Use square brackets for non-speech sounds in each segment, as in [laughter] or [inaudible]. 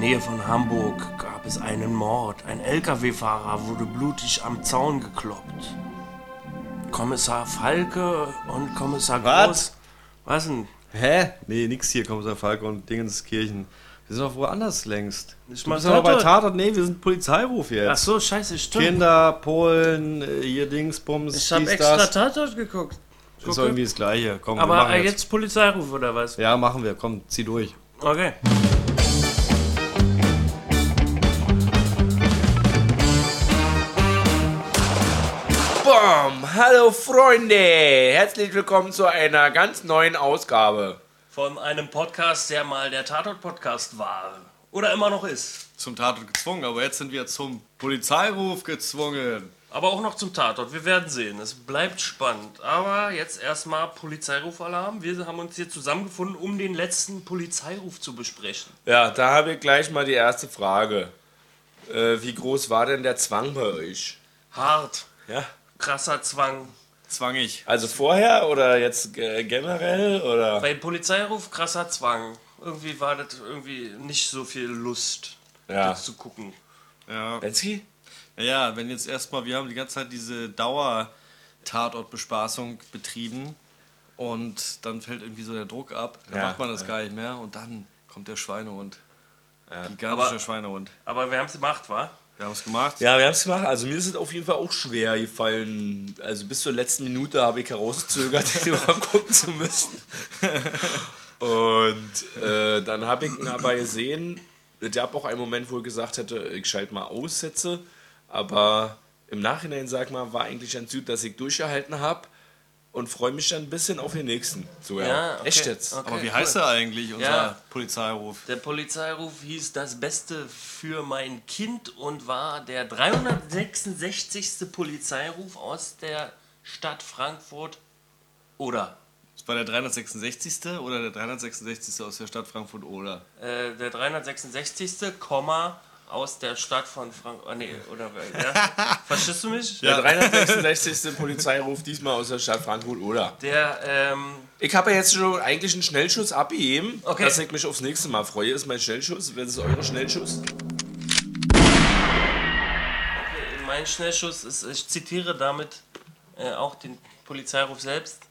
Nähe von Hamburg gab es einen Mord. Ein LKW-Fahrer wurde blutig am Zaun gekloppt. Kommissar Falke und Kommissar Was? Groß. Was denn? Hä? Nee, nix hier, Kommissar Falk und Dingenskirchen. Wir sind doch woanders längst. Ich Du bist doch noch bei Tatort. Nee, wir sind Polizeiruf jetzt. Ach so, scheiße, stimmt. Kinder, Polen, äh, hier Dingsbums, ich habe dies, extra das. Tatort geguckt. Ist doch irgendwie das Gleiche. Komm, wir Aber machen äh, jetzt. jetzt Polizeiruf oder was? Ja, machen wir. Komm, zieh durch. Okay. Bom! Hallo Freunde! Herzlich willkommen zu einer ganz neuen Ausgabe. Von einem Podcast, der mal der Tatort-Podcast war. Oder immer noch ist. Zum Tatort gezwungen, aber jetzt sind wir zum Polizeiruf gezwungen. Aber auch noch zum Tatort. Wir werden sehen. Es bleibt spannend. Aber jetzt erstmal Polizeirufalarm. Wir haben uns hier zusammengefunden, um den letzten Polizeiruf zu besprechen. Ja, da habe ich gleich mal die erste Frage. Äh, wie groß war denn der Zwang bei euch? Hart. Ja. Krasser Zwang. Zwangig. Also vorher oder jetzt äh, generell oder? Bei Polizeiruf krasser Zwang. Irgendwie war das irgendwie nicht so viel Lust, Ja. das zu gucken. Ja. Bensky? Ja, wenn jetzt erstmal, wir haben die ganze Zeit diese Dauer-Tatortbespaßung betrieben und dann fällt irgendwie so der Druck ab, dann Ja, macht man das ja. gar nicht mehr und dann kommt der Schweinehund. Ja. Gigantischer Aber- Schweinehund. Aber wir haben es gemacht, wa? Wir haben es gemacht. Ja, wir haben es gemacht. Also mir ist es auf jeden Fall auch schwer gefallen. Also bis zur letzten Minute habe ich herausgezögert, den [laughs] überhaupt gucken zu müssen. Und äh, dann habe ich ihn aber gesehen, es gab auch einen Moment, wo ich gesagt hätte, ich schalte mal aus, setze. Aber im Nachhinein, sag mal, war eigentlich ganz gut, dass ich durchgehalten habe und freue mich dann ein bisschen auf den nächsten. So, ja. Ja, okay. Echt jetzt? Okay. Aber wie cool. heißt er eigentlich, unser Ja. Polizeiruf? Der Polizeiruf hieß Das Beste für mein Kind und war der 366. Polizeiruf aus der Stadt Frankfurt oder Das war der 366. oder der 366. aus der Stadt Frankfurt oder? äh, der 366. Komma aus der Stadt von Frankfurt. nee, oder ja? [laughs] Verstehst du mich? Der 366. Polizeiruf diesmal aus der Stadt Frankfurt oder? Der ähm, Ich habe ja jetzt schon eigentlich einen Schnellschuss abgegeben, Okay. dass ich mich aufs nächste Mal freue. Ist mein Schnellschuss? Was ist eure Schnellschuss? mein Schnellschuss ist, ich zitiere damit äh, auch den Polizeiruf selbst,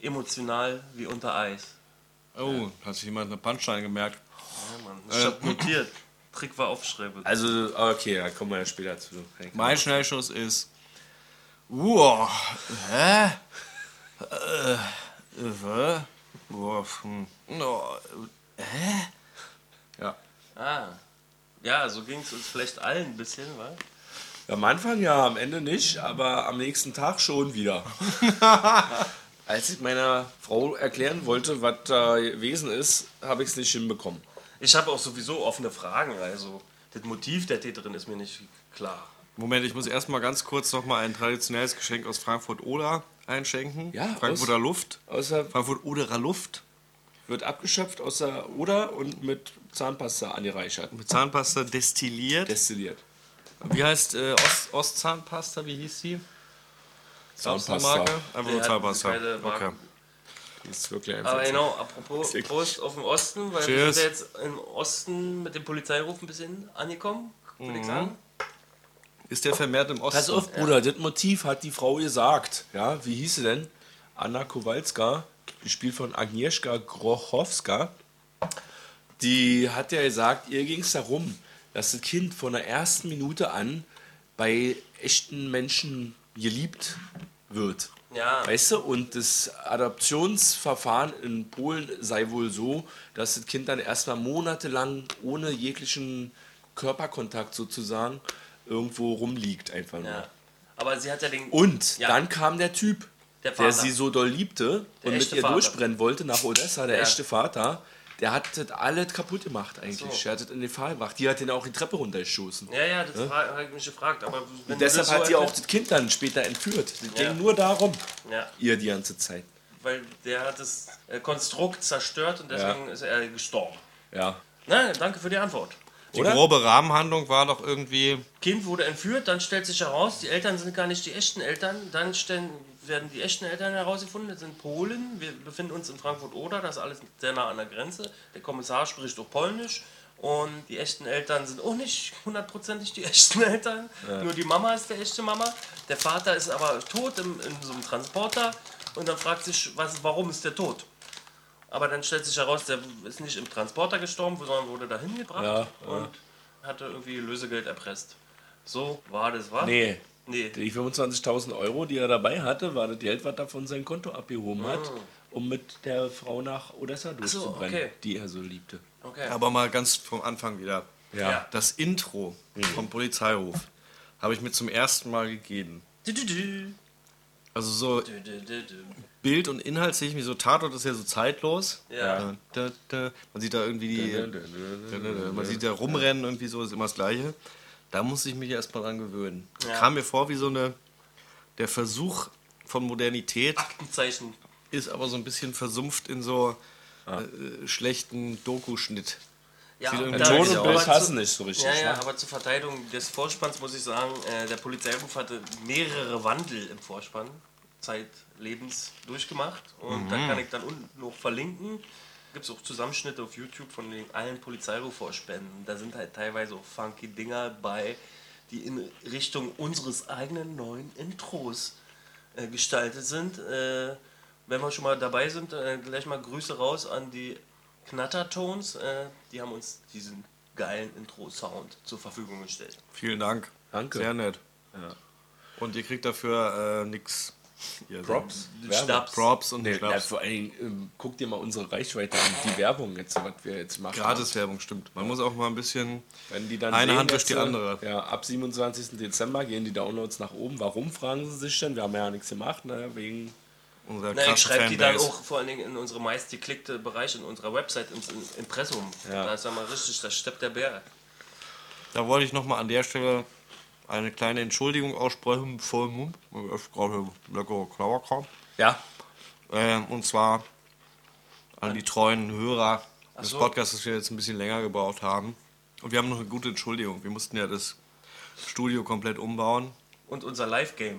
emotional wie unter Eis. Oh, hat sich jemand eine Punchline gemerkt. Ja, Mann. Ich hab notiert. Trick war aufschreiben. Also, okay, da kommen wir ja später zu. Mein Schnellschuss ist. Uah, hä? Äh, äh, hä? Uah, hm. Oh, Ja. Ah. Ja, so ging es uns vielleicht allen ein bisschen, wa? Am Anfang ja, am Ende nicht, aber am nächsten Tag schon wieder. [laughs] Als ich meiner Frau erklären wollte, was da gewesen ist, habe ich es nicht hinbekommen. Ich habe auch sowieso offene Fragen, also das Motiv der Täterin ist mir nicht klar. Moment, ich muss erstmal ganz kurz nochmal ein traditionelles Geschenk aus Frankfurt-Oder einschenken. Ja, Frankfurter aus- Luft. Außer Frankfurt-Oderer Luft. wird abgeschöpft aus der Oder und mit Zahnpasta angereichert. Mit Zahnpasta destilliert. Destilliert. Wie heißt äh, Ost Ostzahnpasta? Wie hieß die? Zahnpasta. Marke? Einfach nur Zahnpasta. Okay. Das ist wirklich einfach. Aber genau, apropos. Prost auf den Osten, weil wir Cheers. sind ja jetzt im Osten mit dem Polizeiruf ein bisschen angekommen, würde ich sagen. Ist der vermehrt im Osten? Pass auf, Bruder, das Motiv hat die Frau gesagt. Ja, wie hieß sie denn? Anna Kowalska, gespielt von Agnieszka Grochowska. Die hat ja gesagt, ihr ging es darum, dass das Kind von der ersten Minute an bei echten Menschen geliebt wird. Ja, Weißt du, und das Adoptionsverfahren in Polen sei wohl so, dass das Kind dann erstmal monatelang ohne jeglichen Körperkontakt sozusagen irgendwo rumliegt einfach nur. ja. Aber sie hat ja den. Und Ja. dann kam der Typ, Der der, sie so doll liebte Der und mit ihr Vater. durchbrennen wollte nach Odessa, der echte Vater. Der hat das alles kaputt gemacht eigentlich. so. Der hat das in die Fahr gemacht. Die hat den auch die Treppe runtergeschossen. Ja, ja, das habe ich mich gefragt. Aber wenn Und du deshalb so hat die auch das Kind dann später entführt. Das Ja. ging nur darum, Ja, ihr die ganze Zeit. weil der hat das äh, Konstrukt zerstört und deswegen ist er gestorben. Ja. Na, danke für die Antwort. Die Oder? grobe Rahmenhandlung war doch irgendwie. Kind wurde entführt, dann stellt sich heraus, die Eltern sind gar nicht die echten Eltern. Dann stellen, werden die echten Eltern herausgefunden, das sind Polen. Wir befinden uns in Frankfurt-Oder, das ist alles sehr nah an der Grenze. Der Kommissar spricht auch Polnisch Und die echten Eltern sind auch nicht hundertprozentig die [laughs] echten Eltern. Nur die Mama ist der echte Mama. Der Vater ist aber tot im, in so einem Transporter. Und dann fragt sich, was, warum ist der tot? Aber dann stellt sich heraus, der ist nicht im Transporter gestorben, sondern wurde dahin gebracht Ja, ja. und hatte irgendwie Lösegeld erpresst. So war das, war? Nee. Nee. Die 25.000 Euro, die er dabei hatte, war das Geld, was er von seinem Konto abgehoben hat, Ah. um mit der Frau nach Odessa durchzubrennen, okay. die er so liebte. Okay. Aber mal ganz vom Anfang wieder. Ja. Ja. Das Intro vom Polizeiruf habe ich mir zum ersten Mal gegeben. Du, du, du. Also so Du, du, du, du. Bild und Inhalt sehe ich mir so Tatort ist ja so zeitlos. Ja. Da, da, da. Man sieht da irgendwie die, man sieht da rumrennen irgendwie so ist immer das Gleiche. Da muss ich mich erstmal dran gewöhnen. Ja. Kam mir vor wie so eine der Versuch von Modernität Aktenzeichen. ist aber so ein bisschen versumpft in so äh, schlechten Dokuschnitt. Ja, Ton und Bild hassen nicht so richtig. Ja, ja, ne? aber zur Verteidigung des Vorspanns muss ich sagen, äh, der Polizeiruf hatte mehrere Wandel im Vorspann, zeitlebens durchgemacht. Und da kann ich dann unten noch verlinken. Gibt es auch Zusammenschnitte auf YouTube von den allen Polizeirufvorspenden. Da sind halt teilweise auch funky Dinger bei, die in Richtung unseres eigenen neuen Intros äh, gestaltet sind. Äh, wenn wir schon mal dabei sind, äh, gleich mal Grüße raus an die Knattertones. Äh, die haben uns diesen geilen Intro-Sound zur Verfügung gestellt. Vielen Dank. Danke. Sehr nett. Ja. Und ihr kriegt dafür äh, so Props. Schnaps. Props und Nee, Schnaps. vor allen Dingen, ähm, guck dir mal unsere Reichweite an, die Werbung jetzt, was wir jetzt machen. Gratiswerbung stimmt. Man muss auch mal ein bisschen. Wenn die dann Eine sehen Hand durch die äh, andere. Ja, ab 27. Dezember gehen die Downloads nach oben. Warum, fragen sie sich denn? Wir haben ja nichts gemacht, ne? wegen... Unser Na, ich schreibe die dann auch vor allen Dingen in unsere meistgeklickte Bereich in unserer Website, ins in- Impressum. Ja. Da ist ja mal richtig, da steppt der Bär. Da wollte ich nochmal an der Stelle eine kleine Entschuldigung aussprechen, bevor ich gerade lecker Klauerkram. Ja, Ähm, und zwar an die treuen Hörer des so. Podcasts, dass wir jetzt ein bisschen länger gebraucht haben. Und wir haben noch eine gute Entschuldigung. Wir mussten ja das Studio komplett umbauen. Und unser Live-Game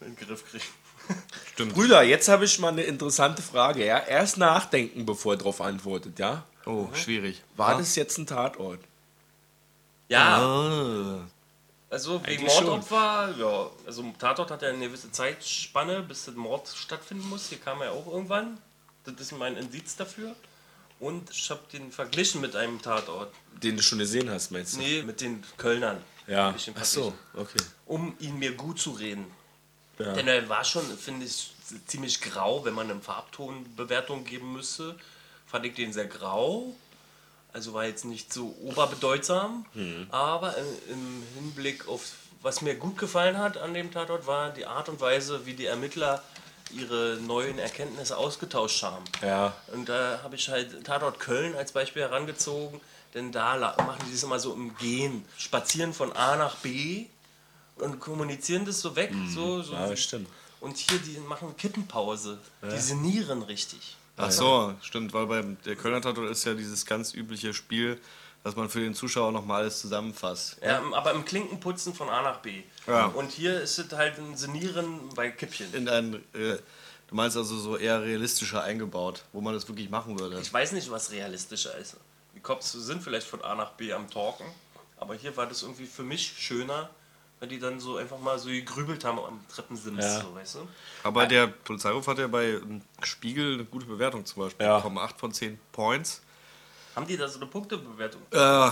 in den Griff kriegen. [laughs] Stimmt. Brüder, jetzt habe ich mal eine interessante Frage. Ja? Erst nachdenken, bevor ihr darauf antwortet, ja? Oh, schwierig. War Ja? das jetzt ein Tatort? Ja, Ah. Also wegen Eigentlich schon. Mordopfer, ja, also Tatort hat ja eine gewisse Zeitspanne, bis der Mord stattfinden muss. Hier kam er auch irgendwann. Das ist mein Indiz dafür. Und ich habe den verglichen mit einem Tatort. Den du schon gesehen hast, meinst du? Nee, mit den Kölnern. Ja. Ach so, okay. Um ihn mir gut zu reden. Ja. Denn er war schon, finde ich, ziemlich grau, wenn man eine Farbtonbewertung geben müsste. Fand ich den sehr grau. Also war jetzt nicht so oberbedeutsam. Aber im, im Hinblick auf, was mir gut gefallen hat an dem Tatort, war die Art und Weise, wie die Ermittler ihre neuen Erkenntnisse ausgetauscht haben. Ja. Und da habe ich halt Tatort Köln als Beispiel herangezogen, denn da machen die das immer so im Gehen. Spazieren von A nach B und kommunizieren das so weg. So, so. Ja, stimmt. Und hier, die machen Kippenpause. Die sinnieren richtig. Ach so, stimmt, weil beim der Kölner Tatort ist ja dieses ganz übliche Spiel, dass man für den Zuschauer nochmal alles zusammenfasst. Ja, aber im Klinkenputzen von A nach B. Ja. Und hier ist es halt ein Sinieren bei Kippchen. In ein, äh, du meinst also so eher realistischer eingebaut, wo man das wirklich machen würde. Ich weiß nicht, was realistischer ist. Die Cops sind vielleicht von A nach B am Talken, aber hier war das irgendwie für mich schöner, weil die dann so einfach mal so gegrübelt haben am Treppensims, Ja. so, weißt du? Aber der Polizeiruf hat ja bei ähm, Spiegel eine gute Bewertung zum Beispiel Ja. bekommen, 8 von 10 Points. Haben die da so eine Punktebewertung? Äh,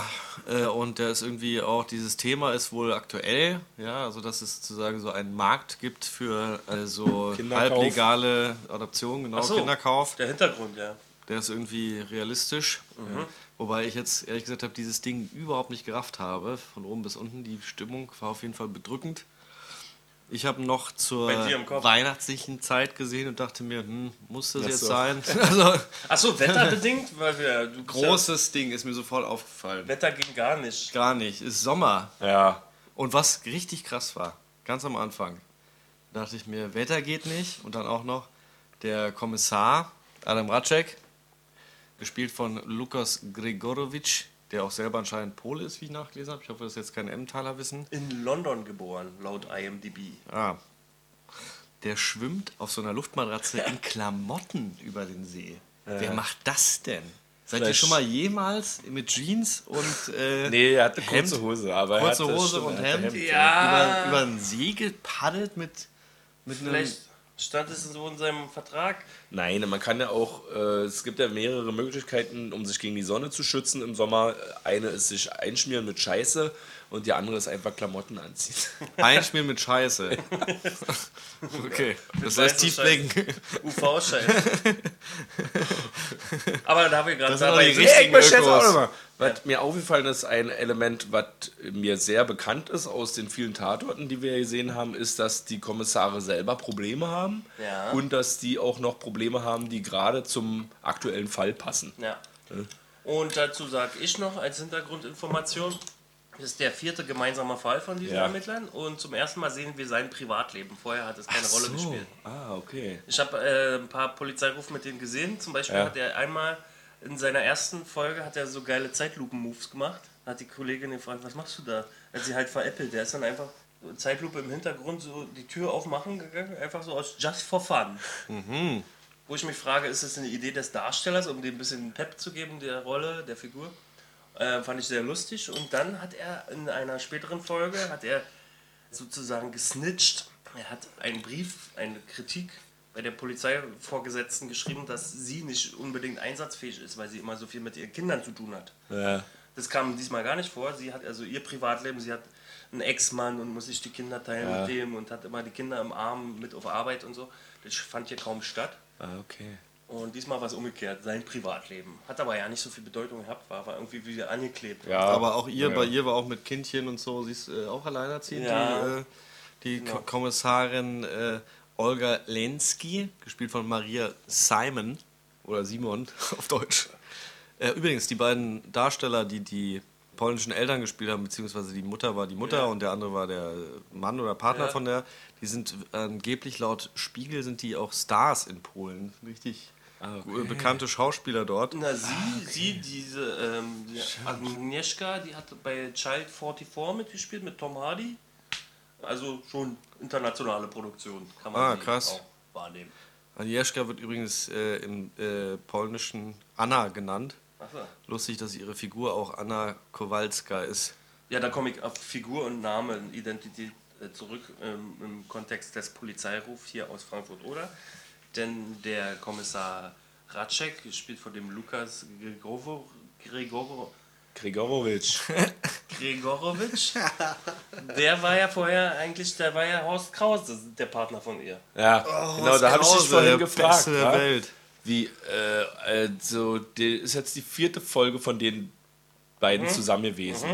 äh, und der ist irgendwie auch, dieses Thema ist wohl aktuell, ja, also dass es sozusagen so einen Markt gibt für äh, so halblegale Adoption, genau, so, Kinderkauf. Der Hintergrund, ja. Der ist irgendwie realistisch. Ja. Wobei ich jetzt ehrlich gesagt habe, dieses Ding überhaupt nicht gerafft habe, von oben bis unten. Die Stimmung war auf jeden Fall bedrückend. Ich habe noch zur weihnachtlichen Zeit gesehen und dachte mir, hm, muss das Ach jetzt so. sein? [laughs] Also, Achso, wetterbedingt? Weil wir, großes Ding ist mir sofort aufgefallen. Ja, Wetter ging gar nicht. Gar nicht. Ist Sommer. Ja. Und was richtig krass war, ganz am Anfang, dachte ich mir, Wetter geht nicht. Und dann auch noch der Kommissar Adam Racek, gespielt von Lukas Gregorowitsch, der auch selber anscheinend Pole ist, wie ich nachgelesen habe. Ich hoffe, das ist jetzt kein Emmentaler Wissen. In London geboren, laut IMDb. Ah. Der schwimmt auf so einer Luftmatratze in Klamotten über den See. Wer macht das denn? Seid ihr schon mal jemals mit Jeans und äh, Nee, er hatte Hemd? kurze Hose, aber er kurze hatte, Hose stimmt, und hatte Hemd, Ja. über, über ein See gepaddelt mit, mit einem... Stand es so in seinem Vertrag. Nein, man kann ja auch, äh, es gibt ja mehrere Möglichkeiten, um sich gegen die Sonne zu schützen im Sommer. Eine ist sich einschmieren mit Scheiße und die andere ist einfach Klamotten anziehen. [laughs] Einschmieren mit Scheiße. [laughs] Okay, das weißer heißt tief blicken. UV-Scheiß. [laughs] Aber da wir gerade Das sind doch dabei die richtigen- ich jetzt auch noch mal. Was mir aufgefallen ist, ein Element, was mir sehr bekannt ist aus den vielen Tatorten, die wir gesehen haben, ist, dass die Kommissare selber Probleme haben Ja. und dass die auch noch Probleme haben, die gerade zum aktuellen Fall passen. Ja. Und dazu sage ich noch als Hintergrundinformation, das ist der vierte gemeinsame Fall von diesen Ja. Ermittlern und zum ersten Mal sehen wir sein Privatleben. Vorher hat es keine Rolle gespielt. Ah, okay. Ich habe äh, ein paar Polizeirufe mit denen gesehen. Zum Beispiel Ja. hat er einmal in seiner ersten Folge hat er so geile Zeitlupen-Moves gemacht. Da hat die Kollegin gefragt, was machst du da? Hat sie halt veräppelt. Der ist dann einfach Zeitlupe im Hintergrund so die Tür aufmachen gegangen, einfach so aus Just for Fun. Wo ich mich frage, ist das eine Idee des Darstellers, um dem ein bisschen Pep zu geben, der Rolle, der Figur? Äh, fand ich sehr lustig. Und dann hat er in einer späteren Folge, hat er sozusagen gesnitcht. Er hat einen Brief, eine Kritik bei der Polizeivorgesetzten geschrieben, dass sie nicht unbedingt einsatzfähig ist, weil sie immer so viel mit ihren Kindern zu tun hat. Ja. Das kam diesmal gar nicht vor. Sie hat also ihr Privatleben, sie hat einen Ex-Mann und muss sich die Kinder teilen Ja. mit dem und hat immer die Kinder im Arm mit auf Arbeit und so. Das fand hier kaum statt. Ah, okay. Und diesmal war es umgekehrt, sein Privatleben. Hat aber ja nicht so viel Bedeutung gehabt, war aber irgendwie wieder angeklebt. Ja. Aber auch ihr, Ja. bei ihr war auch mit Kindchen und so, sie ist äh, auch alleinerziehend, Ja. die, äh, die Ko Kommissarin äh, Olga Lenski, gespielt von Maria Simon oder Simon [laughs] auf Deutsch. Äh, übrigens, die beiden Darsteller, die die polnischen Eltern gespielt haben, beziehungsweise die Mutter war die Mutter Ja. und der andere war der Mann oder Partner Ja. von der, die sind angeblich laut Spiegel sind die auch Stars in Polen. Richtig okay. bekannte Schauspieler dort. Na, sie, sie diese ähm, die Agnieszka, die hat bei Child 44 mitgespielt mit Tom Hardy. Also schon internationale Produktion, kann man Ah, sie krass. auch wahrnehmen. Agnieszka wird übrigens äh, im äh, polnischen Anna genannt. Achso. Lustig, dass ihre Figur auch Anna Kowalska ist. Ja, da komme ich auf Figur und Name und Identität äh, zurück ähm, im Kontext des Polizeirufs hier aus Frankfurt oder. Denn der Kommissar Ratschek, gespielt von dem Lukas Gregoro, Gregoro, Gregorowitsch. [laughs] Gregorowitsch, der war ja vorher eigentlich, der war ja Horst Krause, der Partner von ihr. Ja, genau, da habe ich dich vorhin gefragt. Der? Welt. Wie, äh, also, die ist jetzt die vierte Folge von den beiden Mhm. zusammen gewesen.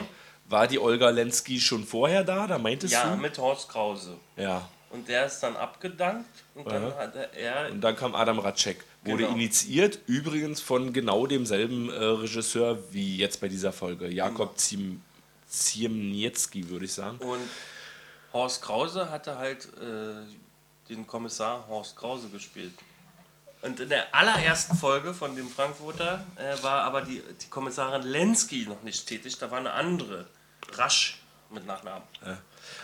War die Olga Lenski schon vorher da? Da meintest Ja, du? mit Horst Krause. Ja. Und der ist dann abgedankt und dann hat er Und dann kam Adam Ratschek. Wurde Genau. initiiert, übrigens von genau demselben äh, Regisseur wie jetzt bei dieser Folge. Jakob Ziem Ziemniecki, würde ich sagen. Und Horst Krause hatte halt äh, den Kommissar Horst Krause gespielt. Und in der allerersten Folge von dem Frankfurter äh, war aber die, die Kommissarin Lenski noch nicht tätig, da war eine andere. Rasch mit Nachnamen.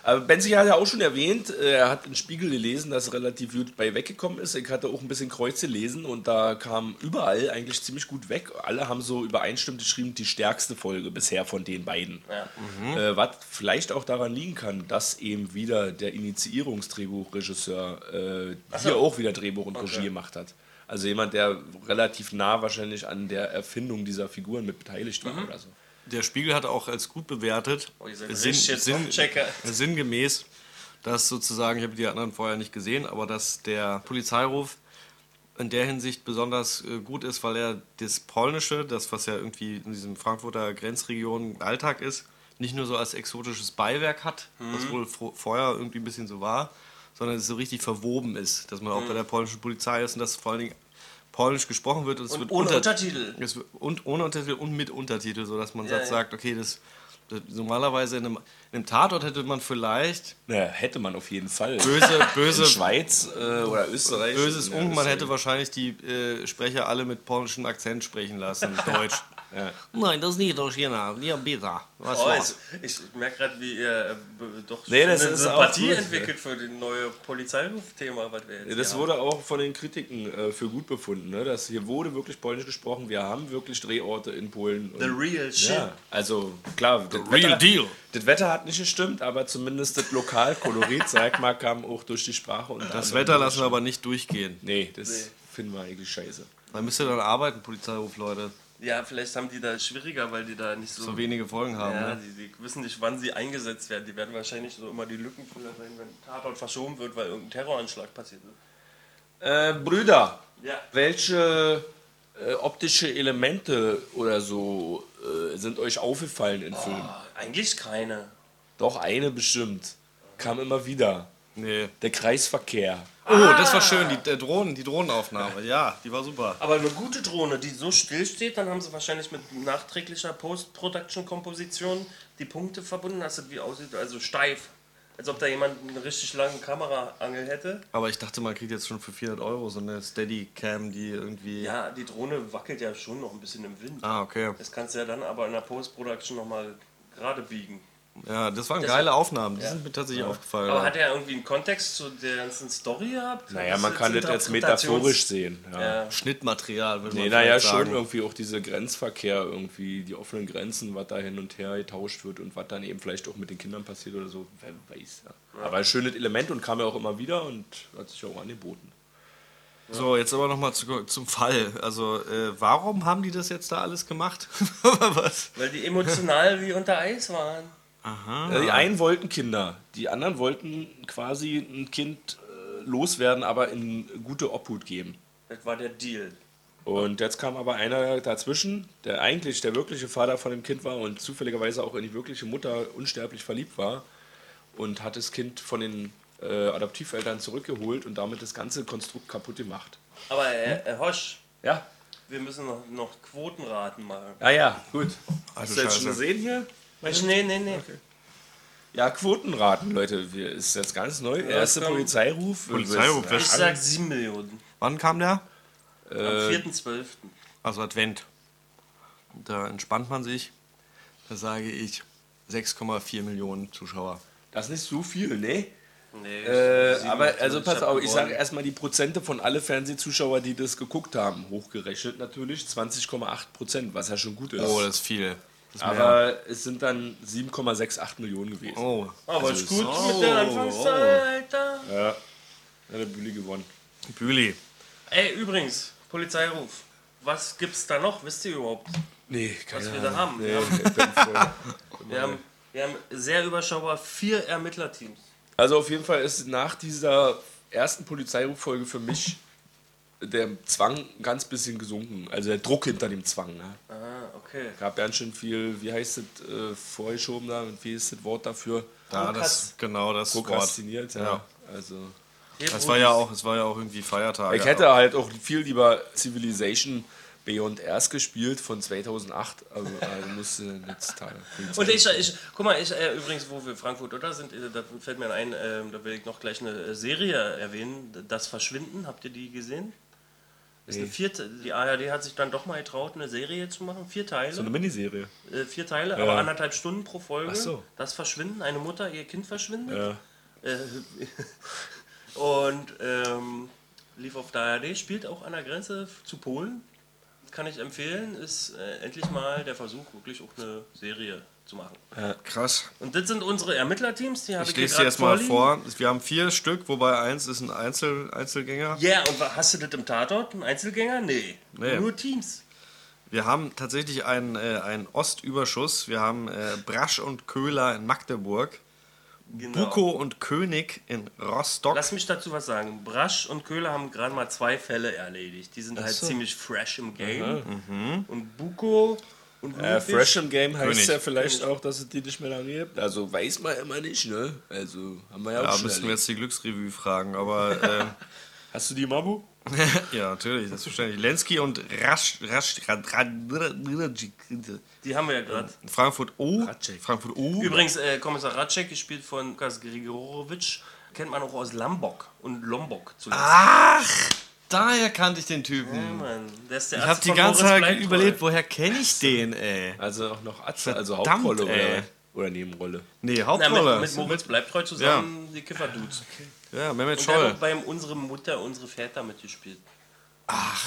Aber Benzi hat ja auch schon erwähnt, äh, er hat in Spiegel gelesen, dass er relativ gut bei weggekommen ist. Ich hatte auch ein bisschen Kreuz gelesen und da kam überall eigentlich ziemlich gut weg. Alle haben so übereinstimmend geschrieben, die stärkste Folge bisher von den beiden. Ja. Äh, was vielleicht auch daran liegen kann, dass eben wieder der Initiierungsdrehbuchregisseur äh, so. hier auch wieder Drehbuch und Regie Okay. gemacht hat. Also jemand, der relativ nah wahrscheinlich an der Erfindung dieser Figuren mit beteiligt war oder so. Der Spiegel hat auch als gut bewertet, Oh, sinn, sinn, sinngemäß, dass sozusagen, ich habe die anderen vorher nicht gesehen, aber dass der Polizeiruf in der Hinsicht besonders äh, gut ist, weil er das Polnische, das was ja irgendwie in diesem Frankfurter Grenzregion Alltag ist, nicht nur so als exotisches Beiwerk hat, was wohl vorher irgendwie ein bisschen so war, sondern es so richtig verwoben ist, dass man auch bei der polnischen Polizei ist und dass vor allen Dingen Polnisch gesprochen wird und es Und wird ohne unter- Untertitel. es wird- und ohne Untertitel und mit Untertitel, sodass man Ja, sagt, ja. sagt, okay, das, das normalerweise in einem, in einem Tatort hätte man vielleicht Naja, hätte man auf jeden Fall. böse, In böse, Schweiz äh, oder Österreich. böses Ja, Unken, man hätte wahrscheinlich die äh, Sprecher alle mit polnischem Akzent sprechen lassen, [laughs] Deutsch. Nein, das ist nicht China. Ja, bitte. Was Oh, war's? ich, ich merke gerade, wie ihr äh, doch Nee, das eine Sympathie gut. entwickelt für das neue Polizeirufthema, was wir jetzt Ja, Das wurde auch von den Kritiken äh, für gut befunden. Ne? Das hier wurde wirklich polnisch gesprochen. Wir haben wirklich Drehorte in Polen. haben. The Und, real shit. ja, also klar, das real Wetter, deal. Das Wetter hat nicht gestimmt, aber zumindest das Lokalkolorit, sag mal, kam auch durch die Sprache. Und Das Wetter lassen wir aber nicht durchgehen. Nee, das finden wir eigentlich scheiße. Dann müsst ihr dann arbeiten, Polizeiruf, Leute. Ja, vielleicht haben die da schwieriger, weil die da nicht so. So wenige Folgen haben. ja, ne? die, die wissen nicht, wann sie eingesetzt werden. Die werden wahrscheinlich so immer die Lückenfüller sein, wenn Tatort verschoben wird, weil irgendein Terroranschlag passiert ist. Äh, Brüder, Ja. welche äh, optische Elemente oder so äh, sind euch aufgefallen in Filmen? Eigentlich keine. Doch, eine bestimmt. Kam immer wieder. Nee. Der Kreisverkehr. Oh, das war schön, die, der Drohnen, die Drohnenaufnahme. Ja, die war super. Aber eine gute Drohne, die so still steht, dann haben sie wahrscheinlich mit nachträglicher Post-Production-Komposition die Punkte verbunden, dass es wie aussieht, also steif. Als ob da jemand eine richtig lange Kameraangel hätte. Aber ich dachte, man kriegt jetzt schon für 400 Euro so eine Steady-Cam, die irgendwie... Ja, die Drohne wackelt ja schon noch ein bisschen im Wind. Ah, okay. Das kannst du ja dann aber in der Post-Production nochmal gerade biegen. Ja, das waren Das- geile Aufnahmen. Die Ja. sind mir tatsächlich aufgefallen. Aber hat er irgendwie einen Kontext zu der ganzen Story gehabt? Naja, man jetzt kann das als Interpretations- metaphorisch sehen. Ja. Ja. Schnittmaterial, würde Nee, man naja, vielleicht schon sagen. irgendwie auch dieser Grenzverkehr, irgendwie die offenen Grenzen, was da hin und her getauscht wird und was dann eben vielleicht auch mit den Kindern passiert oder so, wer weiß. Ja. Aber ein schönes Element und kam ja auch immer wieder und hat sich auch angeboten. So, jetzt aber nochmal zu, zum Fall. Also, äh, warum haben die das jetzt da alles gemacht? [laughs] Was? Weil die emotional wie unter Eis waren. Äh, Die einen wollten Kinder, die anderen wollten quasi ein Kind äh, loswerden, aber in gute Obhut geben. Das war der Deal. Und jetzt kam aber einer dazwischen, der eigentlich der wirkliche Vater von dem Kind war und zufälligerweise auch in die wirkliche Mutter unsterblich verliebt war und hat das Kind von den äh, Adoptiveltern zurückgeholt und damit das ganze Konstrukt kaputt gemacht. Aber äh, äh, Hosch, Ja. wir müssen noch, noch Quotenraten machen. Ah ja, gut. Hast Also du jetzt schon gesehen hier? Nee, nee, nee. Ja, Quotenraten, Leute. Wir, ist jetzt ganz neu. Erster komm. Polizeiruf. Polizeiruf, Ja, Ich sag 7 Millionen. Wann kam der? Am Äh, 4.12. Also Advent. Da entspannt man sich. Da sage ich 6,4 Millionen Zuschauer. Das ist nicht so viel, ne? Nee, Äh, aber also pass auf, ich sage erstmal die Prozente von alle Fernsehzuschauer, die das geguckt haben, hochgerechnet natürlich 20,8 Prozent, was ja schon gut ist. Oh, das ist viel. Ist mehr. aber es sind dann 7,68 Millionen gewesen. Oh, Aber also ist gut so, mit der Anfangszeit. da. Ja, hat der Bühli gewonnen. Bühli. Ey, übrigens, Polizeiruf. Was gibt's da noch? Wisst ihr überhaupt? Nee, keine Was wir da haben? Nee, haben, [laughs] wir haben, wir haben sehr überschaubar vier Ermittlerteams. Also auf jeden Fall ist nach dieser ersten Polizeiruffolge für mich der Zwang ganz bisschen gesunken. Also der Druck hinter dem Zwang. Ne? Okay. Gab ganz schön viel, wie heißt es, äh, vorgeschoben da, wie ist das Wort dafür? Da, das, genau das Wort. Prokrastiniert, ja. Ja. Also, wo war ja auch, es war ja auch irgendwie Feiertage. ich hätte halt auch viel lieber Civilization Beyond Earth gespielt von 2008, also äh, musste jetzt Teil. Und ich, ich, guck mal, ich, äh, übrigens, wo wir Frankfurt oder sind, äh, da fällt mir ein, äh, da will ich noch gleich eine äh, Serie erwähnen, Das Verschwinden, habt ihr die gesehen? Ist eine vierte, die ARD hat sich dann doch mal getraut, eine Serie zu machen, vier Teile. so eine Miniserie. äh, vier Teile, aber anderthalb Stunden pro Folge. Ach so. Das Verschwinden, eine Mutter, ihr Kind verschwindet. Ja. Äh, [laughs] und ähm, lief auf der ARD, spielt auch an der Grenze zu Polen. Kann ich empfehlen, ist äh, endlich mal der Versuch, wirklich auch eine Serie zu machen. Krass. Und das sind unsere Ermittlerteams, die habe ich, Ich lese dir gerade jetzt mal vorliegen. vor. Wir haben vier Stück, wobei eins ist ein Einzel, Einzelgänger. Ja, und wa- hast du das im Tatort? Ein Einzelgänger? Nee. Nee. Nur Teams. Wir haben tatsächlich einen, äh, einen Ostüberschuss. Wir haben äh, Brasch und Köhler in Magdeburg. Genau. Buko und König in Rostock. Lass mich dazu was sagen. Brasch und Köhler haben gerade mal zwei Fälle erledigt. Die sind halt so. ziemlich fresh im Game. Und Buko und Äh, fresh im Game heißt König. ja vielleicht auch, dass es die nicht mehr lange gibt. Also weiß man immer nicht, ne? Also haben wir ja auch ja, schon müssten wir erlebt. jetzt die Glücksrevue fragen, aber ähm, [laughs] Hast du die Mabu? [laughs] ja, natürlich, selbstverständlich. Lenski und Rasch, Rasch, Rad, Rad, Die haben wir ja gerade. Frankfurt O. Ratschek. Frankfurt O. Übrigens, äh, Kommissar Ratschek, gespielt von Lukas Grigorowitsch, kennt man auch aus Lambok und Lombok zuletzt. Ach, daher kannte ich den Typen. Ja, Mann. Der ist der ich habe die ganze Zeit überlegt, woher kenne ich den, ey? Also auch noch Atze, also Verdammt, Hauptrolle oder, oder Nebenrolle. Nee, Na, Hauptrolle. mit, mit Moritz Bleibtreu zusammen die Kiffer-Dudes. ja, Mehmet Und der Scholl. hat bei unsere Mutter, unsere Väter mitgespielt. Ach.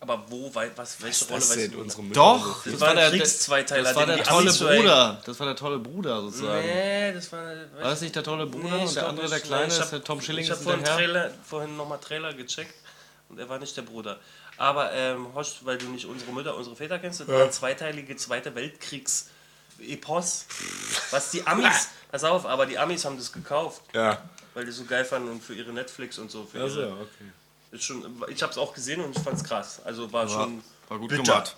Aber wo, was, welche Rolle Das weißt du? unsere Mütter. Doch, Das das war der, Kriegszweiteiler, das war der tolle Bruder. Das war der tolle Bruder sozusagen. Nee, das war. War das nicht der tolle Bruder Nee, und der andere der Kleine ich ist hab- der Tom Schilling Ich ist habe vorhin? Trailer, vorhin nochmal Trailer gecheckt und er war nicht der Bruder. Aber ähm, Horst, weil du nicht unsere Mütter, unsere Väter kennst, das war ein zweiteilige Zweite Weltkriegs-Epos. Was die Amis, [laughs] pass auf, aber die Amis haben das gekauft, Ja. weil die so geil fanden und für ihre Netflix und so. Für Also, ihre, okay. ist schon, ich habe es auch gesehen und ich fand es krass. Also war schon. War gut bitter. gemacht.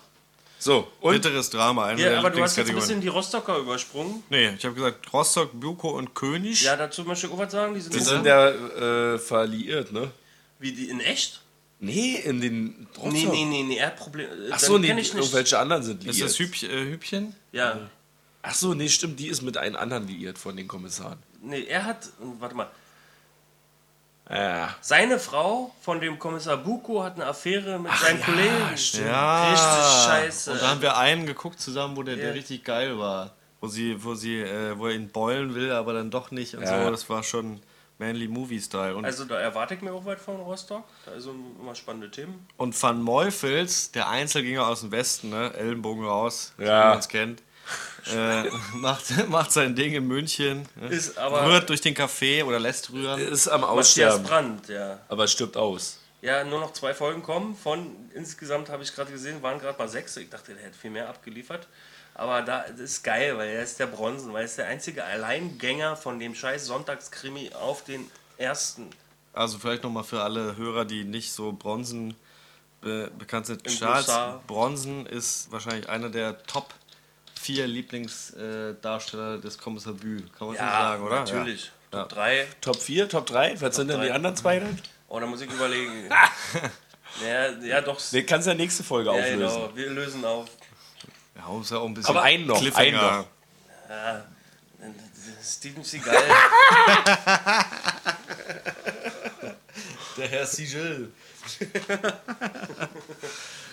So, und Bitteres Drama, eine Ja, aber du hast jetzt ein bisschen die Rostocker übersprungen. Nee, ich habe gesagt Rostock, Buko und König. Ja, dazu möchte ich auch was sagen. Die sind, die sind ja äh, verliiert, ne? wie die in echt? Nee, in den Nee, nee, nee, nee, er hat Probleme. Ach so, nee, kenn ich nicht. irgendwelche anderen sind Ist liiert. das Hübch, äh, Hübchen? Ja. Ach so, nee, stimmt, die ist mit einem anderen liiert von den Kommissaren. Nee, er hat, warte mal, Ja. seine Frau von dem Kommissar Buko hat eine Affäre mit seinem Kollegen. Ja. Richtig scheiße. Und da haben wir einen geguckt zusammen, wo der, der Ja. richtig geil war. Wo sie, wo sie, äh, wo er ihn beulen will, aber dann doch nicht und Ja. so. Das war schon Manly Movie-Style. Und, Also da erwarte ich mir auch weit von Rostock. Da sind immer spannende Themen. und Van Meufels, der Einzelgänger aus dem Westen, ne? Ellenbogen raus, Ja. wie man es kennt, äh, [laughs] macht, macht sein Ding in München. Ne? Ist aber- Rührt durch den Kaffee oder lässt rühren. Ist am Matthias Aussterben, Brandt, ja. aber stirbt aus. Ja, nur noch zwei Folgen kommen. Von insgesamt habe ich gerade gesehen, waren gerade mal sechs. Ich dachte, der hätte viel mehr abgeliefert. Aber da das ist geil, weil er ist der Bronzen, weil er ist der einzige Alleingänger von dem scheiß Sonntagskrimi auf den ersten. Also vielleicht nochmal für alle Hörer, die nicht so Bronzen be bekannt sind. Im Charles Glossar. Bronson ist wahrscheinlich einer der Top vier Lieblingsdarsteller des Kommissar Bühl. Kann man so sagen, oder? Natürlich. Ja. Top 3. Top 4, Top 3? Was sind denn drei. die anderen zwei dann? Oh, da muss ich überlegen. [laughs] ja, ja, doch. Den kannst du ja nächste Folge ja, auflösen. genau. Wir lösen auf. Ja, muss ja auch ein bisschen Aber einen noch, Cliffhanger. einen noch. Ja, Steven Seagal. [laughs] Der Herr Sigel. [laughs]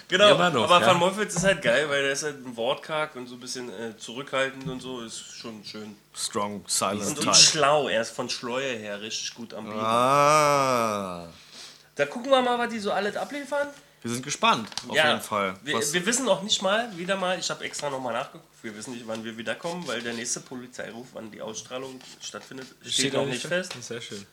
Genau, Immer noch, aber ja. Van Molfitz ist halt geil, weil der ist halt ein Wortkarg und so ein bisschen äh, zurückhaltend und so, ist schon schön. Strong Silent Und, und schlau, er ist von Schleue her richtig gut am Biegen. Ah. Da gucken wir mal, was die so alles abliefern. Wir sind gespannt, auf jeden Fall. Wir, wir wissen auch nicht mal, wieder mal, ich habe extra nochmal nachgeguckt, wir wissen nicht, wann wir wiederkommen, weil der nächste Polizeiruf, wann die Ausstrahlung stattfindet, steht, noch nicht fest. Sehr schön.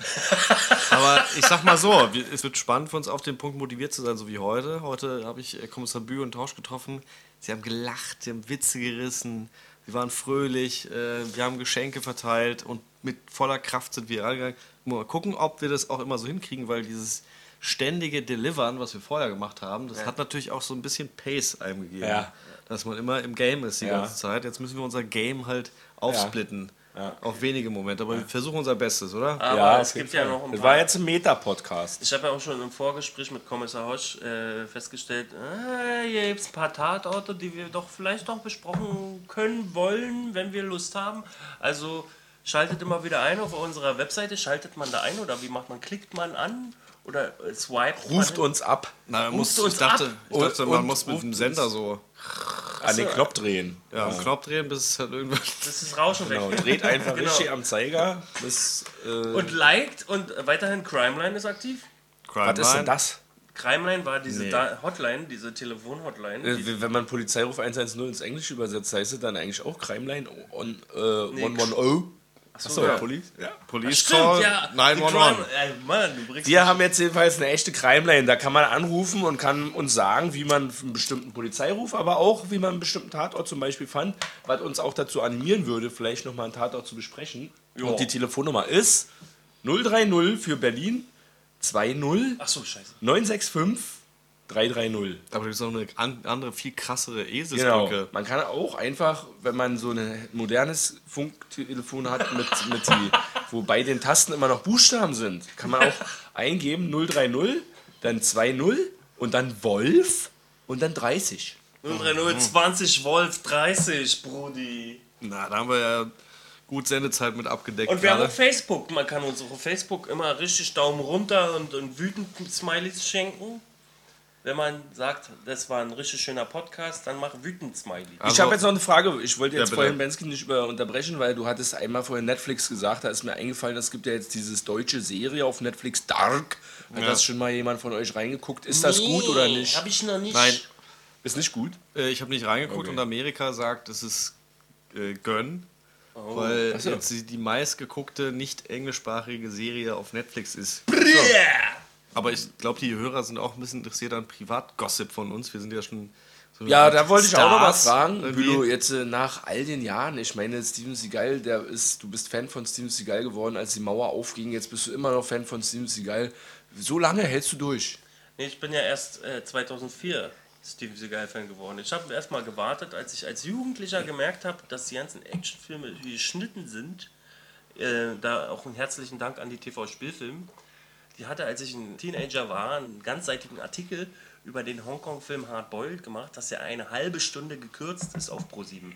[laughs] aber ich sag mal so, wir- es wird spannend für uns auf den Punkt motiviert zu sein, so wie heute. Heute habe ich äh, Kommissar Bü und Tausch getroffen. Sie haben gelacht, sie haben Witze gerissen, sie waren fröhlich, äh, wir haben Geschenke verteilt und mit voller Kraft sind wir rangegangen. Mal gucken, ob wir das auch immer so hinkriegen, weil dieses ständige Delivern, was wir vorher gemacht haben, das hat natürlich auch so ein bisschen Pace einem gegeben. Ja. Dass man immer im Game ist die Ja. ganze Zeit. Jetzt müssen wir unser Game halt aufsplitten. Ja. Auf wenige Momente, aber wir versuchen unser Bestes, oder? Aber ja, es gibt ja noch ein Das paar. war jetzt ein Meta-Podcast. Ich habe ja auch schon im Vorgespräch mit Kommissar Hosch äh, festgestellt, äh, hier gibt es ein paar Tatorte, die wir doch vielleicht noch besprochen können wollen, wenn wir Lust haben. Also schaltet immer wieder ein auf unserer Webseite. Schaltet man da ein oder wie macht man? Klickt man an oder äh, swipet Ruft uns ab. Na, man muss, uns ich dachte, ab. ich dachte Und- man und muss mit dem uns. Sender so An den Knopf drehen. ja, am Knopf drehen, bis es halt irgendwann. Das ist Rauschen Genau, weg. dreht einfach [laughs] Genau. richtig am Zeiger. Bis, äh, Und liked und weiterhin Crimeline ist aktiv. was ist denn das? Crimeline war diese Nee. da Hotline, diese Telefon-Hotline. Äh, die- Wenn man Polizeiruf 110 ins Englische übersetzt, heißt es dann eigentlich auch Crimeline on äh, Nee, 110? Achso, ja. Police? Ja. Police Stimmt, Call ja. die 911. Crime- Ey, Mann, du bringst Wir haben jetzt jedenfalls eine echte Crimeline. Da kann man anrufen und kann uns sagen, wie man einen bestimmten Polizeiruf, aber auch wie man einen bestimmten Tatort zum Beispiel fand, was uns auch dazu animieren würde, vielleicht nochmal einen Tatort zu besprechen. Ja. Und die Telefonnummer ist 030 für Berlin 20 Ach so, scheiße. 965 330. Aber da ist noch eine an, andere, viel krassere Genau. Eselsbrücke. Man kann auch einfach, wenn man so ein modernes Funktelefon hat, mit, mit die, wo bei den Tasten immer noch Buchstaben sind, kann man auch [laughs] eingeben 030, dann 20 und dann Wolf und dann 30. 030 20 Wolf 30, Brudi. Na, da haben wir ja gut Sendezeit mit abgedeckt Und wir haben gerade. auch Facebook. Man kann uns auch auf Facebook immer richtig Daumen runter und, und wütend Smileys schenken. Wenn man sagt, das war ein richtig schöner Podcast, dann mach wütend Smiley. ich Also- habe jetzt noch eine Frage. Ich wollte jetzt Ja, vorhin Bensky nicht über unterbrechen, weil du hattest einmal vorhin Netflix gesagt, da ist mir eingefallen, es gibt ja jetzt dieses deutsche Serie auf Netflix Dark. Hat Ja. das schon mal jemand von euch reingeguckt? Ist das gut oder nicht? Habe ich noch nicht. Nein. Ist nicht gut? Äh, ich habe nicht reingeguckt Okay. und Amerika sagt, es ist äh, Gönn. Weil Ach so. jetzt die, die meistgeguckte nicht englischsprachige Serie auf Netflix ist. Aber ich glaube, die Hörer sind auch ein bisschen interessiert an Privatgossip von uns. Wir sind ja schon so Ja, da wollte ich auch noch mal Stars fragen, irgendwie. Bülow, jetzt äh, nach all den Jahren, ich meine, Steven Seagal, der ist, du bist Fan von Steven Seagal geworden, als die Mauer aufging, jetzt bist du immer noch Fan von Steven Seagal. So lange hältst du durch? Nee, ich bin ja erst äh, 2004 Steven Seagal-Fan geworden. Ich habe erst mal gewartet, als ich als Jugendlicher gemerkt habe, dass die ganzen Actionfilme geschnitten sind. Äh, da auch einen herzlichen Dank an die TV-Spielfilm. Die hatte, als ich ein Teenager war, einen ganzseitigen Artikel über den Hongkong-Film Hard Boiled gemacht, dass er eine halbe Stunde gekürzt ist auf Pro7.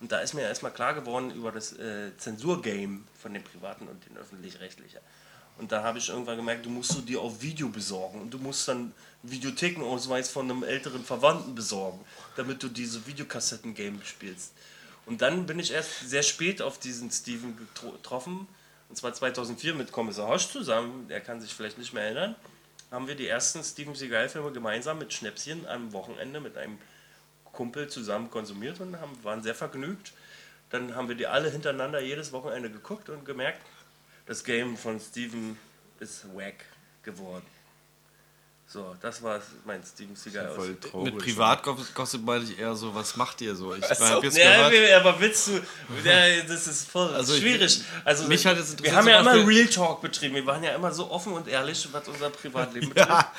Und da ist mir erstmal klar geworden über das äh, Zensurgame von den Privaten und den Öffentlich-Rechtlichen. Und da habe ich irgendwann gemerkt, du musst du dir auf Video besorgen und du musst dann Videothekenausweis von einem älteren Verwandten besorgen, damit du diese Videokassetten-Game spielst. Und dann bin ich erst sehr spät auf diesen Steven getro- getroffen, und zwar 2004 mit Kommissar Hosch zusammen, der kann sich vielleicht nicht mehr erinnern, haben wir die ersten Steven Seagal-Filme gemeinsam mit Schnäpschen am Wochenende mit einem Kumpel zusammen konsumiert und haben, waren sehr vergnügt. Dann haben wir die alle hintereinander jedes Wochenende geguckt und gemerkt, das Game von Steven ist wack geworden. So, das war mein Steven Seagal aus. Voll traurig. Mit Privatgossip meine ich eher so, was macht ihr so? Ich habe jetzt Ja, gehört, wir- aber willst du, ja, das ist voll Also ich- schwierig. Also mich hat jetzt wir haben ja immer Real Talk betrieben. Wir waren ja immer so offen und ehrlich, was unser Privatleben [laughs] betrifft. ja,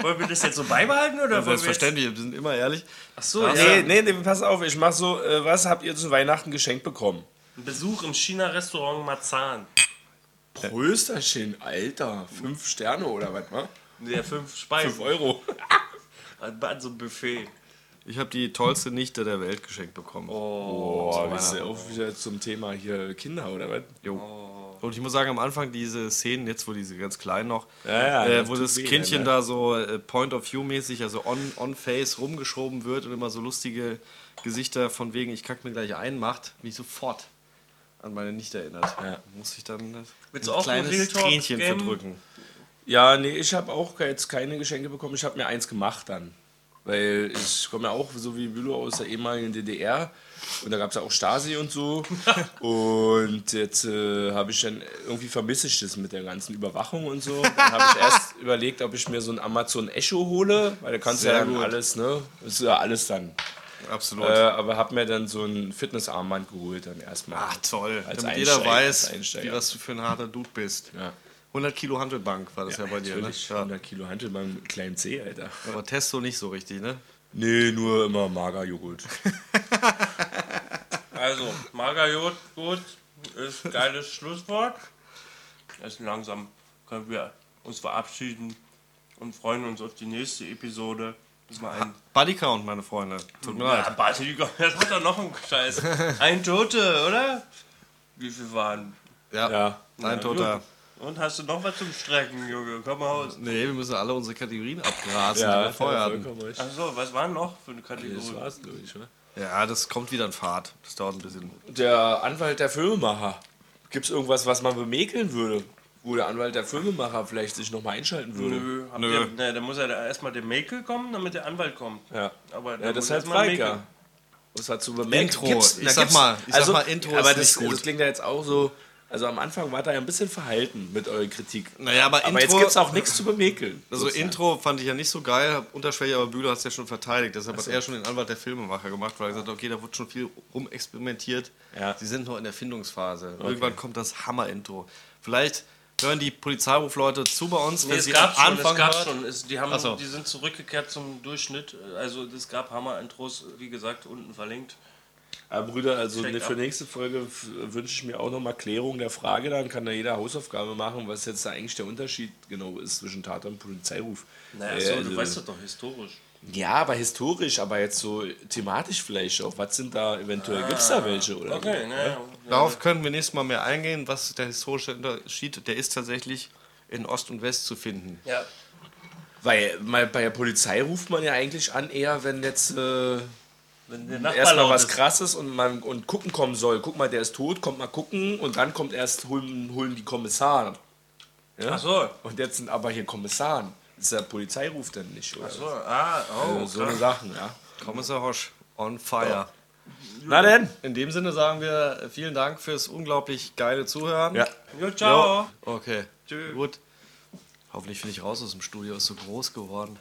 Wollen wir das jetzt so beibehalten oder wollen wir jetzt, selbstverständlich, wir sind immer ehrlich. Ach so, ja. Nee, nee, nee, pass auf, ich mach so, äh, was habt ihr zu Weihnachten geschenkt bekommen? Ein Besuch im China-Restaurant Marzahn. Prösterchen, Alter, fünf Sterne oder was, ne? Der fünf Speisen. Fünf Euro. [laughs] An so einem Buffet. Ich habe die tollste Nichte der Welt geschenkt bekommen. Boah, bist du auch wieder zum Thema hier Kinder oder was? Jo. Und ich muss sagen, am Anfang diese Szenen, jetzt wo diese ganz kleinen noch, Ja, ja, äh, das wo das weh, Kindchen ne? da so äh, Point of View mäßig, also on, on Face rumgeschoben wird und immer so lustige Gesichter von wegen, ich kack mir gleich ein macht, mich sofort an meine Nichte erinnert. Ja. Muss ich dann Willst ein du auch kleines Tränchen Game? verdrücken. Ja, nee, ich habe auch jetzt keine Geschenke bekommen. Ich habe mir eins gemacht dann. Weil ich komme ja auch so wie Bülow aus der ehemaligen DDR. Und da gab es ja auch Stasi und so. [laughs] und jetzt äh, habe ich dann irgendwie vermisse ich das mit der ganzen Überwachung und so. Dann habe ich [laughs] erst überlegt, ob ich mir so ein Amazon Echo hole, weil da kannst du ja dann gut. alles, ne? Das ist ja alles dann. Absolut. Äh, aber habe mir dann so ein Fitnessarmband geholt dann erstmal. Ach toll, Als damit jeder weiß, wie was du für ein harter Dude bist. Ja. 100 Kilo Handelbank war das ja, bei dir, ne? Natürlich, Ja. 100 Kilo Hantelbank mit kleinem C, Alter. Aber Testo nicht so richtig, ne? Nee, nur immer Magerjoghurt. [laughs] Also, Magerjoghurt ist ein geiles Schlusswort. Jetzt langsam können wir uns verabschieden und freuen uns auf die nächste Episode. Das ein. Bodycount, meine Freunde. Tut mir leid. Ja, [laughs] warte, das hat doch noch einen Scheiß. Ein Tote, oder? Wie viel waren? Ja, Ja. ein Ja, Toter. gut. Und hast du noch was zum Strecken, Junge? Komm mal raus. Nee, wir müssen alle unsere Kategorien abgrasen, Ja, die wir vorher hatten. Achso, was waren noch für eine Das Kategorie? war's, glaube ich, oder? Ja, das kommt wieder in Fahrt. Das dauert ein bisschen. Der Anwalt der Filmemacher. Gibt es irgendwas, was man bemäkeln würde? Wo der Anwalt der Filmemacher vielleicht sich nochmal einschalten würde? Nö, Nö. Ihr, ne, dann muss ja da erstmal der Makel kommen, damit der Anwalt kommt. Ja. Aber Ja, das muss ist halt Makel. ja. Was hat zu bemerken? Intro. Ich sag mal- ich sag mal, Intro aber ist das, nicht gut. das klingt ja jetzt auch so. Also am Anfang war da ja ein bisschen verhalten mit eurer Kritik. Naja, aber, Aber jetzt Intro, gibt es auch nichts zu bemäkeln. also sozusagen. Intro fand ich ja nicht so geil. Hab Unterschwellig, aber Bühler hat es ja schon verteidigt. Deshalb hat er schon den Anwalt der Filmemacher gemacht, weil er gesagt hat, okay, da wird schon viel rumexperimentiert. Ja. Sie sind noch in der Findungsphase. Irgendwann kommt das Hammer-Intro. Vielleicht hören die Polizeirufleute zu bei uns, Nee, wenn es sie gab am schon, Anfang es gab hört. schon. Es, die, haben, so. die sind zurückgekehrt zum Durchschnitt. Also es gab Hammer-Intros, wie gesagt, unten verlinkt. Aber Brüder, also Check ne, für ab. nächste Folge wünsche ich mir auch nochmal Klärung der Frage. Dann kann da jeder Hausaufgabe machen, was jetzt da eigentlich der Unterschied genau ist zwischen Tat und Polizeiruf. Naja, Äh, so, also- du weißt das doch historisch. Ja, aber historisch, aber jetzt so thematisch vielleicht auch. Was sind da eventuell, gibt es da welche? Oder Okay, so? naja. Darauf können wir nächstes Mal mehr eingehen, was der historische Unterschied, der ist tatsächlich in Ost und West zu finden. Ja, Weil mal bei der Polizei ruft man ja eigentlich an, eher wenn jetzt äh, wenn der Nachbar erstmal was ist. krasses und man und gucken kommen soll. Guck mal, der ist tot, kommt mal gucken und dann kommt erst holen, holen die Kommissare. Ja? Ach so. Und jetzt sind aber hier Kommissaren. Ist der Polizeiruf denn nicht, oder? So, ah, oh, Also so eine Sachen, ja. Kommissar Hosch, on fire. Na denn? In dem Sinne sagen wir vielen Dank fürs unglaublich geile Zuhören. Ja. Jo, ciao. Okay, gut. Hoffentlich finde ich raus aus dem Studio, ist so groß geworden.